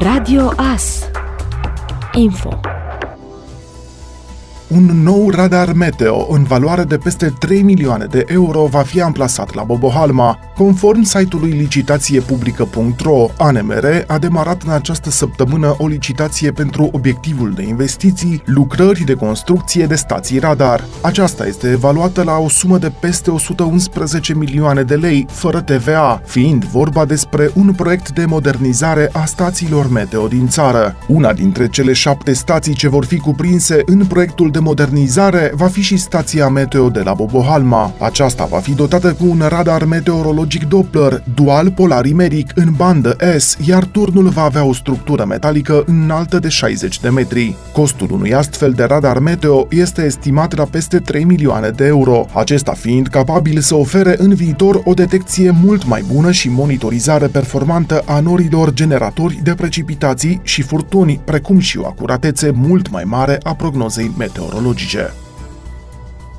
Radio AS Info un nou radar meteo în valoare de peste 3 milioane de euro va fi amplasat la Bobohalma. Conform site-ului licitațiepublică.ro, ANMR a demarat în această săptămână o licitație pentru obiectivul de investiții, lucrări de construcție de stații radar. Aceasta este evaluată la o sumă de peste 111 milioane de lei, fără TVA, fiind vorba despre un proiect de modernizare a stațiilor meteo din țară. Una dintre cele șapte stații ce vor fi cuprinse în proiectul de de modernizare va fi și stația meteo de la Bobohalma. Aceasta va fi dotată cu un radar meteorologic Doppler dual polarimeric în bandă S, iar turnul va avea o structură metalică înaltă de 60 de metri. Costul unui astfel de radar meteo este estimat la peste 3 milioane de euro, acesta fiind capabil să ofere în viitor o detecție mult mai bună și monitorizare performantă a norilor generatori de precipitații și furtuni, precum și o acuratețe mult mai mare a prognozei meteo sporo ludzi.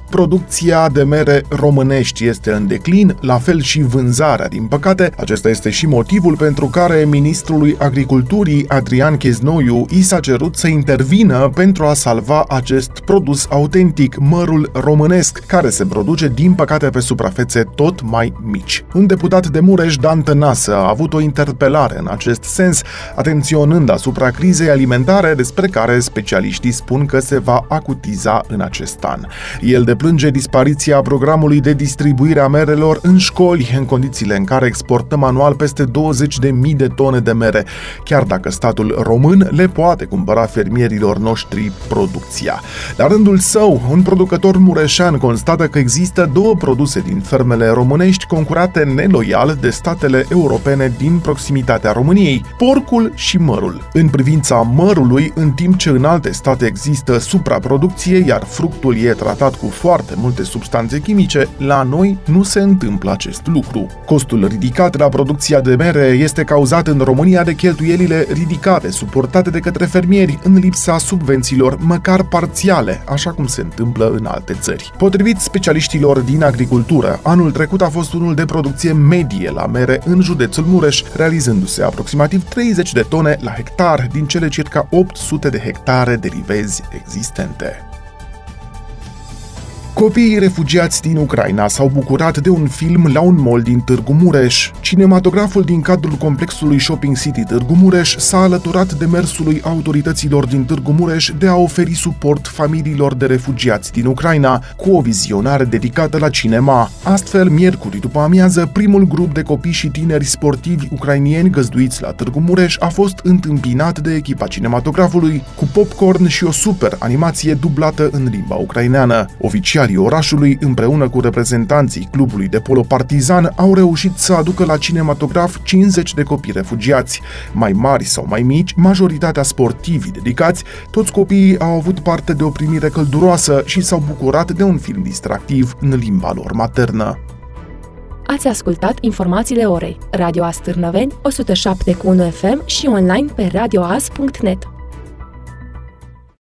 Producția de mere românești este în declin, la fel și vânzarea, din păcate. Acesta este și motivul pentru care ministrului agriculturii Adrian Cheznoiu i s-a cerut să intervină pentru a salva acest produs autentic, mărul românesc, care se produce, din păcate, pe suprafețe tot mai mici. Un deputat de Mureș, Dan Tănasă, a avut o interpelare în acest sens, atenționând asupra crizei alimentare despre care specialiștii spun că se va acutiza în acest an. El de deplânge dispariția programului de distribuire a merelor în școli, în condițiile în care exportăm anual peste 20.000 de tone de mere, chiar dacă statul român le poate cumpăra fermierilor noștri producția. La rândul său, un producător mureșan constată că există două produse din fermele românești concurate neloial de statele europene din proximitatea României, porcul și mărul. În privința mărului, în timp ce în alte state există supraproducție, iar fructul e tratat cu foarte multe substanțe chimice, la noi nu se întâmplă acest lucru. Costul ridicat la producția de mere este cauzat în România de cheltuielile ridicate suportate de către fermieri în lipsa subvențiilor, măcar parțiale, așa cum se întâmplă în alte țări. Potrivit specialiștilor din agricultură, anul trecut a fost unul de producție medie la mere în județul Mureș, realizându-se aproximativ 30 de tone la hectar din cele circa 800 de hectare de rivezi existente. Copiii refugiați din Ucraina s-au bucurat de un film la un mall din Târgu Mureș. Cinematograful din cadrul complexului Shopping City Târgu Mureș s-a alăturat demersului autorităților din Târgu Mureș de a oferi suport familiilor de refugiați din Ucraina, cu o vizionare dedicată la cinema. Astfel, miercuri după amiază, primul grup de copii și tineri sportivi ucrainieni găzduiți la Târgu Mureș a fost întâmpinat de echipa cinematografului, cu popcorn și o super animație dublată în limba ucraineană. Oficial Primarii orașului, împreună cu reprezentanții clubului de polo partizan, au reușit să aducă la cinematograf 50 de copii refugiați. Mai mari sau mai mici, majoritatea sportivi dedicați, toți copiii au avut parte de o primire călduroasă și s-au bucurat de un film distractiv în limba lor maternă. Ați ascultat informațiile orei. Radio Astârnăveni, 107 cu 1 FM și online pe radioas.net.